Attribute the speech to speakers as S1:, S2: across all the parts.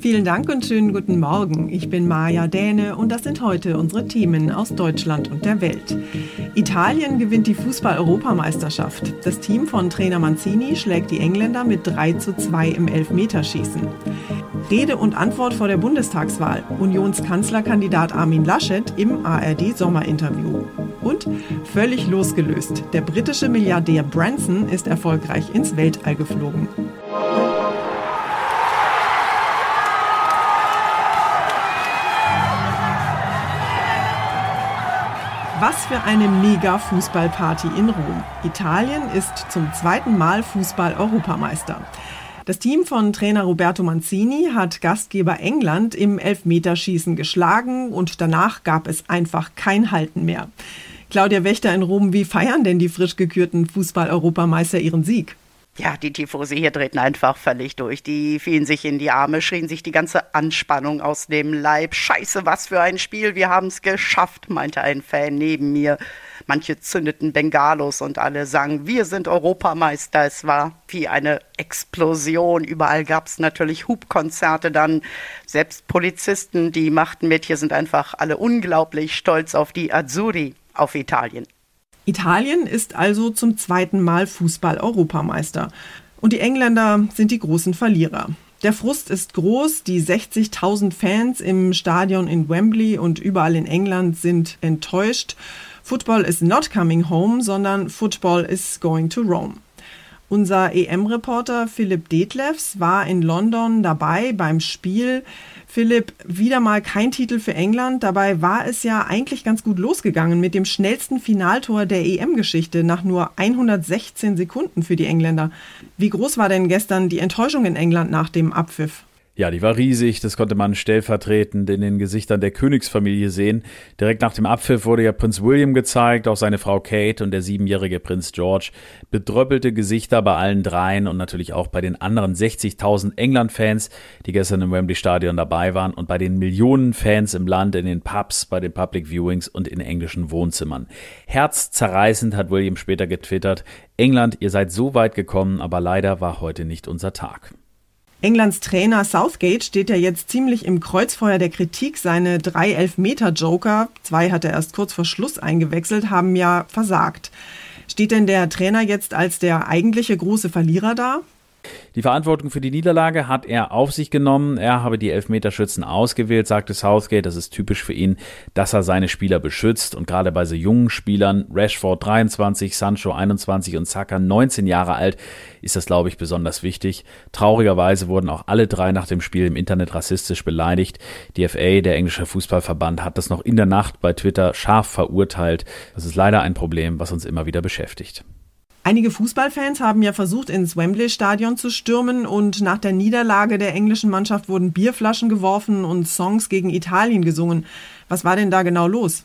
S1: Vielen Dank und schönen guten Morgen. Ich bin Maja Däne und das sind heute unsere Themen aus Deutschland und der Welt. Italien gewinnt die Fußball-Europameisterschaft. Das Team von Trainer Mancini schlägt die Engländer mit 3 zu 2 im Elfmeterschießen. Rede und Antwort vor der Bundestagswahl. Unionskanzlerkandidat Armin Laschet im ARD-Sommerinterview. Und völlig losgelöst. Der britische Milliardär Branson ist erfolgreich ins Weltall geflogen. Was für eine Mega-Fußballparty in Rom. Italien ist zum zweiten Mal Fußball-Europameister. Das Team von Trainer Roberto Mancini hat Gastgeber England im Elfmeterschießen geschlagen und danach gab es einfach kein Halten mehr. Claudia Wächter in Rom, wie feiern denn die frisch gekürten Fußball-Europameister ihren Sieg?
S2: Ja, die Tifosi hier drehten einfach völlig durch. Die fielen sich in die Arme, schrien sich die ganze Anspannung aus dem Leib. Scheiße, was für ein Spiel, wir haben's geschafft, meinte ein Fan neben mir. Manche zündeten Bengalos und alle sangen, wir sind Europameister. Es war wie eine Explosion. Überall gab's natürlich Hubkonzerte dann. Selbst Polizisten, die machten mit. Hier sind einfach alle unglaublich stolz auf die Azzurri, auf Italien.
S1: Italien ist also zum zweiten Mal Fußball-Europameister. Und die Engländer sind die großen Verlierer. Der Frust ist groß. Die 60.000 Fans im Stadion in Wembley und überall in England sind enttäuscht. Football is not coming home, sondern Football is going to Rome. Unser EM-Reporter Philipp Detlefs war in London dabei beim Spiel. Philipp, wieder mal kein Titel für England. Dabei war es ja eigentlich ganz gut losgegangen mit dem schnellsten Finaltor der EM-Geschichte nach nur 116 Sekunden für die Engländer. Wie groß war denn gestern die Enttäuschung in England nach dem Abpfiff?
S3: Ja, die war riesig, das konnte man stellvertretend in den Gesichtern der Königsfamilie sehen. Direkt nach dem Abpfiff wurde ja Prinz William gezeigt, auch seine Frau Kate und der siebenjährige Prinz George. Bedröppelte Gesichter bei allen dreien und natürlich auch bei den anderen 60.000 England-Fans, die gestern im Wembley Stadion dabei waren und bei den Millionen Fans im Land, in den Pubs, bei den Public Viewings und in englischen Wohnzimmern. Herzzerreißend hat William später getwittert, England, ihr seid so weit gekommen, aber leider war heute nicht unser Tag.
S1: Englands Trainer Southgate steht ja jetzt ziemlich im Kreuzfeuer der Kritik. Seine drei Elfmeter-Joker, zwei hat er erst kurz vor Schluss eingewechselt, haben ja versagt. Steht denn der Trainer jetzt als der eigentliche große Verlierer da?
S3: Die Verantwortung für die Niederlage hat er auf sich genommen. Er habe die Elfmeterschützen ausgewählt, sagte Southgate. Das ist typisch für ihn, dass er seine Spieler beschützt. Und gerade bei so jungen Spielern, Rashford 23, Sancho 21 und Saka 19 Jahre alt, ist das, glaube ich, besonders wichtig. Traurigerweise wurden auch alle drei nach dem Spiel im Internet rassistisch beleidigt. Die FA, der englische Fußballverband, hat das noch in der Nacht bei Twitter scharf verurteilt. Das ist leider ein Problem, was uns immer wieder beschäftigt.
S1: Einige Fußballfans haben ja versucht, ins Wembley-Stadion zu stürmen und nach der Niederlage der englischen Mannschaft wurden Bierflaschen geworfen und Songs gegen Italien gesungen. Was war denn da genau los?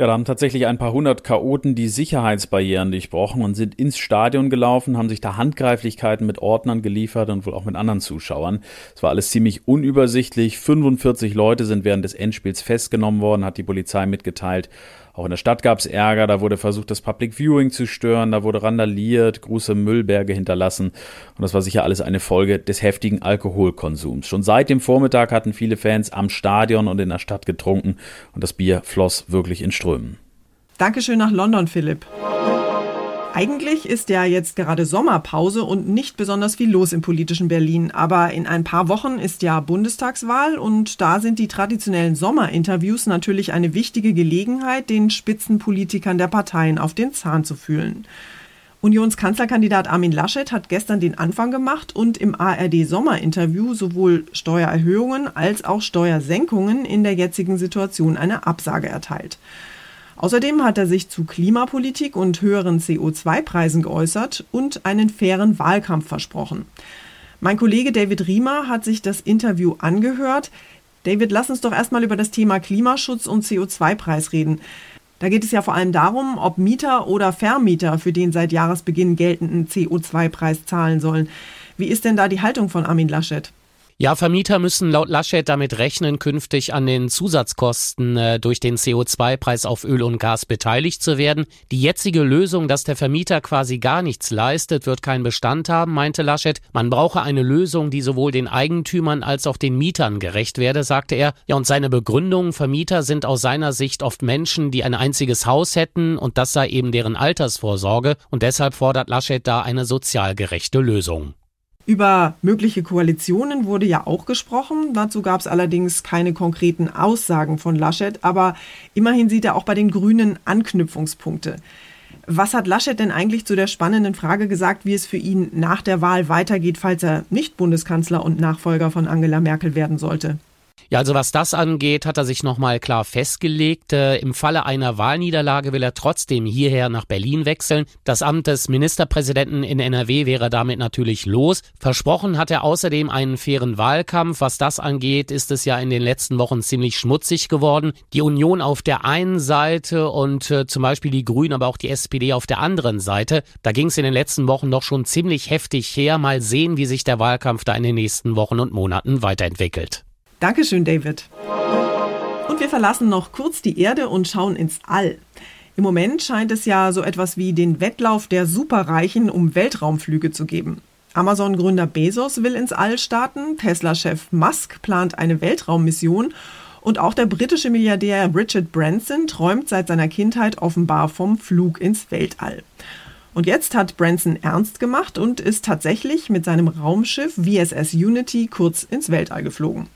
S3: Ja, da haben tatsächlich ein paar hundert Chaoten die Sicherheitsbarrieren durchbrochen und sind ins Stadion gelaufen, haben sich da Handgreiflichkeiten mit Ordnern geliefert und wohl auch mit anderen Zuschauern. Es war alles ziemlich unübersichtlich. 45 Leute sind während des Endspiels festgenommen worden, hat die Polizei mitgeteilt. Auch in der Stadt gab es Ärger, da wurde versucht, das Public Viewing zu stören, da wurde randaliert, große Müllberge hinterlassen. Und das war sicher alles eine Folge des heftigen Alkoholkonsums. Schon seit dem Vormittag hatten viele Fans am Stadion und in der Stadt getrunken und das Bier floss wirklich in Strömen.
S1: Dankeschön nach London, Philipp. Eigentlich ist ja jetzt gerade Sommerpause und nicht besonders viel los im politischen Berlin. Aber in ein paar Wochen ist ja Bundestagswahl und da sind die traditionellen Sommerinterviews natürlich eine wichtige Gelegenheit, den Spitzenpolitikern der Parteien auf den Zahn zu fühlen. Unionskanzlerkandidat Armin Laschet hat gestern den Anfang gemacht und im ARD Sommerinterview sowohl Steuererhöhungen als auch Steuersenkungen in der jetzigen Situation eine Absage erteilt. Außerdem hat er sich zu Klimapolitik und höheren CO2-Preisen geäußert und einen fairen Wahlkampf versprochen. Mein Kollege David Riemer hat sich das Interview angehört. David, lass uns doch erstmal über das Thema Klimaschutz und CO2-Preis reden. Da geht es ja vor allem darum, ob Mieter oder Vermieter für den seit Jahresbeginn geltenden CO2-Preis zahlen sollen. Wie ist denn da die Haltung von Armin Laschet?
S4: Ja, Vermieter müssen laut Laschet damit rechnen, künftig an den Zusatzkosten äh, durch den CO2-Preis auf Öl und Gas beteiligt zu werden. Die jetzige Lösung, dass der Vermieter quasi gar nichts leistet, wird keinen Bestand haben, meinte Laschet. Man brauche eine Lösung, die sowohl den Eigentümern als auch den Mietern gerecht werde, sagte er. Ja, und seine Begründung, Vermieter sind aus seiner Sicht oft Menschen, die ein einziges Haus hätten und das sei eben deren Altersvorsorge und deshalb fordert Laschet da eine sozial gerechte Lösung.
S1: Über mögliche Koalitionen wurde ja auch gesprochen. Dazu gab es allerdings keine konkreten Aussagen von Laschet, aber immerhin sieht er auch bei den Grünen Anknüpfungspunkte. Was hat Laschet denn eigentlich zu der spannenden Frage gesagt, wie es für ihn nach der Wahl weitergeht, falls er nicht Bundeskanzler und Nachfolger von Angela Merkel werden sollte?
S4: Ja, also was das angeht, hat er sich nochmal klar festgelegt. Äh, Im Falle einer Wahlniederlage will er trotzdem hierher nach Berlin wechseln. Das Amt des Ministerpräsidenten in NRW wäre damit natürlich los. Versprochen hat er außerdem einen fairen Wahlkampf. Was das angeht, ist es ja in den letzten Wochen ziemlich schmutzig geworden. Die Union auf der einen Seite und äh, zum Beispiel die Grünen, aber auch die SPD auf der anderen Seite. Da ging es in den letzten Wochen doch schon ziemlich heftig her. Mal sehen, wie sich der Wahlkampf da in den nächsten Wochen und Monaten weiterentwickelt.
S1: Dankeschön, David. Und wir verlassen noch kurz die Erde und schauen ins All. Im Moment scheint es ja so etwas wie den Wettlauf der Superreichen um Weltraumflüge zu geben. Amazon-Gründer Bezos will ins All starten, Tesla-Chef Musk plant eine Weltraummission und auch der britische Milliardär Richard Branson träumt seit seiner Kindheit offenbar vom Flug ins Weltall. Und jetzt hat Branson ernst gemacht und ist tatsächlich mit seinem Raumschiff VSS Unity kurz ins Weltall geflogen.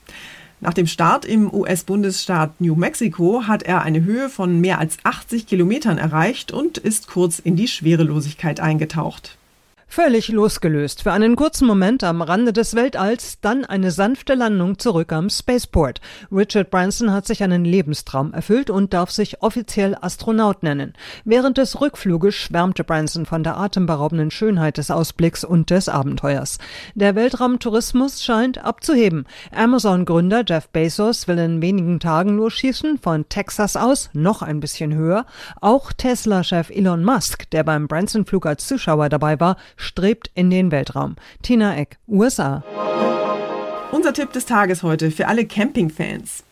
S1: Nach dem Start im US-Bundesstaat New Mexico hat er eine Höhe von mehr als 80 Kilometern erreicht und ist kurz in die Schwerelosigkeit eingetaucht.
S5: Völlig losgelöst. Für einen kurzen Moment am Rande des Weltalls, dann eine sanfte Landung zurück am Spaceport. Richard Branson hat sich einen Lebenstraum erfüllt und darf sich offiziell Astronaut nennen. Während des Rückfluges schwärmte Branson von der atemberaubenden Schönheit des Ausblicks und des Abenteuers. Der Weltraumtourismus scheint abzuheben. Amazon-Gründer Jeff Bezos will in wenigen Tagen nur schießen, von Texas aus noch ein bisschen höher. Auch Tesla-Chef Elon Musk, der beim Branson-Flug als Zuschauer dabei war, strebt in den Weltraum. Tina Eck, USA.
S1: Unser Tipp des Tages heute für alle Campingfans.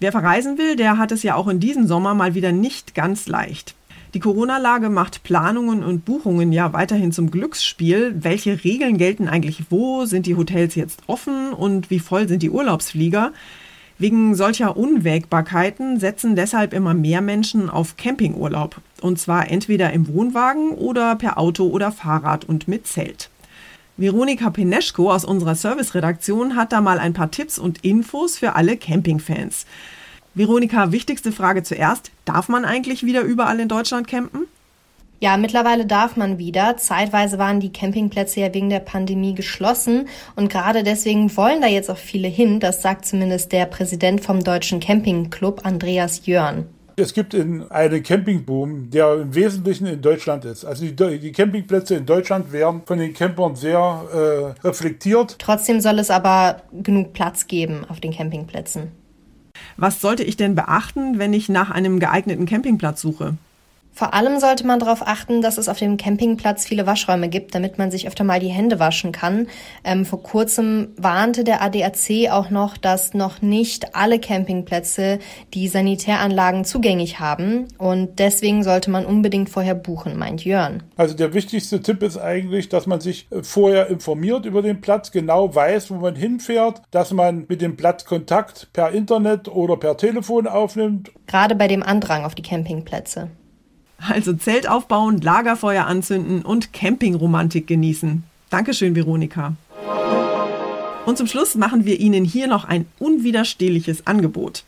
S1: Wer verreisen will, der hat es ja auch in diesem Sommer mal wieder nicht ganz leicht. Die Corona-Lage macht Planungen und Buchungen ja weiterhin zum Glücksspiel. Welche Regeln gelten eigentlich wo? Sind die Hotels jetzt offen und wie voll sind die Urlaubsflieger? Wegen solcher Unwägbarkeiten setzen deshalb immer mehr Menschen auf Campingurlaub. Und zwar entweder im Wohnwagen oder per Auto oder Fahrrad und mit Zelt. Veronika Peneschko aus unserer Serviceredaktion hat da mal ein paar Tipps und Infos für alle Campingfans. Veronika, wichtigste Frage zuerst. Darf man eigentlich wieder überall in Deutschland campen?
S6: Ja, mittlerweile darf man wieder. Zeitweise waren die Campingplätze ja wegen der Pandemie geschlossen und gerade deswegen wollen da jetzt auch viele hin. Das sagt zumindest der Präsident vom Deutschen Campingclub, Andreas Jörn.
S7: Es gibt einen Campingboom, der im Wesentlichen in Deutschland ist. Also die, die Campingplätze in Deutschland werden von den Campern sehr äh, reflektiert.
S6: Trotzdem soll es aber genug Platz geben auf den Campingplätzen.
S1: Was sollte ich denn beachten, wenn ich nach einem geeigneten Campingplatz suche?
S6: Vor allem sollte man darauf achten, dass es auf dem Campingplatz viele Waschräume gibt, damit man sich öfter mal die Hände waschen kann. Ähm, vor kurzem warnte der ADAC auch noch, dass noch nicht alle Campingplätze die Sanitäranlagen zugänglich haben. Und deswegen sollte man unbedingt vorher buchen, meint Jörn.
S7: Also der wichtigste Tipp ist eigentlich, dass man sich äh, vorher informiert über den Platz, genau weiß, wo man hinfährt, dass man mit dem Platz Kontakt per Internet oder per Telefon aufnimmt.
S6: Gerade bei dem Andrang auf die Campingplätze.
S1: Also Zelt aufbauen, Lagerfeuer anzünden und Campingromantik genießen. Dankeschön, Veronika. Und zum Schluss machen wir Ihnen hier noch ein unwiderstehliches Angebot.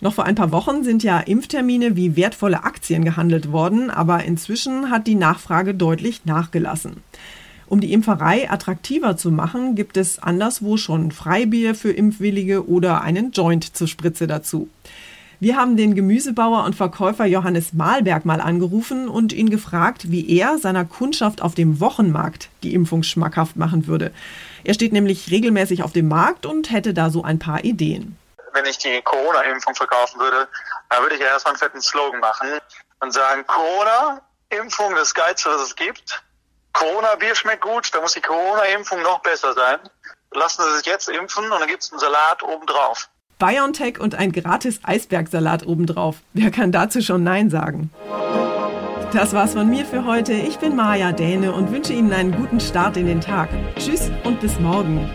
S1: Noch vor ein paar Wochen sind ja Impftermine wie wertvolle Aktien gehandelt worden, aber inzwischen hat die Nachfrage deutlich nachgelassen. Um die Impferei attraktiver zu machen, gibt es anderswo schon Freibier für Impfwillige oder einen Joint zur Spritze dazu. Wir haben den Gemüsebauer und Verkäufer Johannes Mahlberg mal angerufen und ihn gefragt, wie er seiner Kundschaft auf dem Wochenmarkt die Impfung schmackhaft machen würde. Er steht nämlich regelmäßig auf dem Markt und hätte da so ein paar Ideen.
S8: Wenn ich die Corona-Impfung verkaufen würde, dann würde ich ja erstmal einen fetten Slogan machen und sagen, Corona-Impfung, das Geilste, was es gibt. Corona-Bier schmeckt gut, da muss die Corona-Impfung noch besser sein. Lassen Sie sich jetzt impfen und dann gibt es einen Salat obendrauf.
S1: BioNTech und ein gratis Eisbergsalat obendrauf. Wer kann dazu schon Nein sagen? Das war's von mir für heute. Ich bin Maja Däne und wünsche Ihnen einen guten Start in den Tag. Tschüss und bis morgen.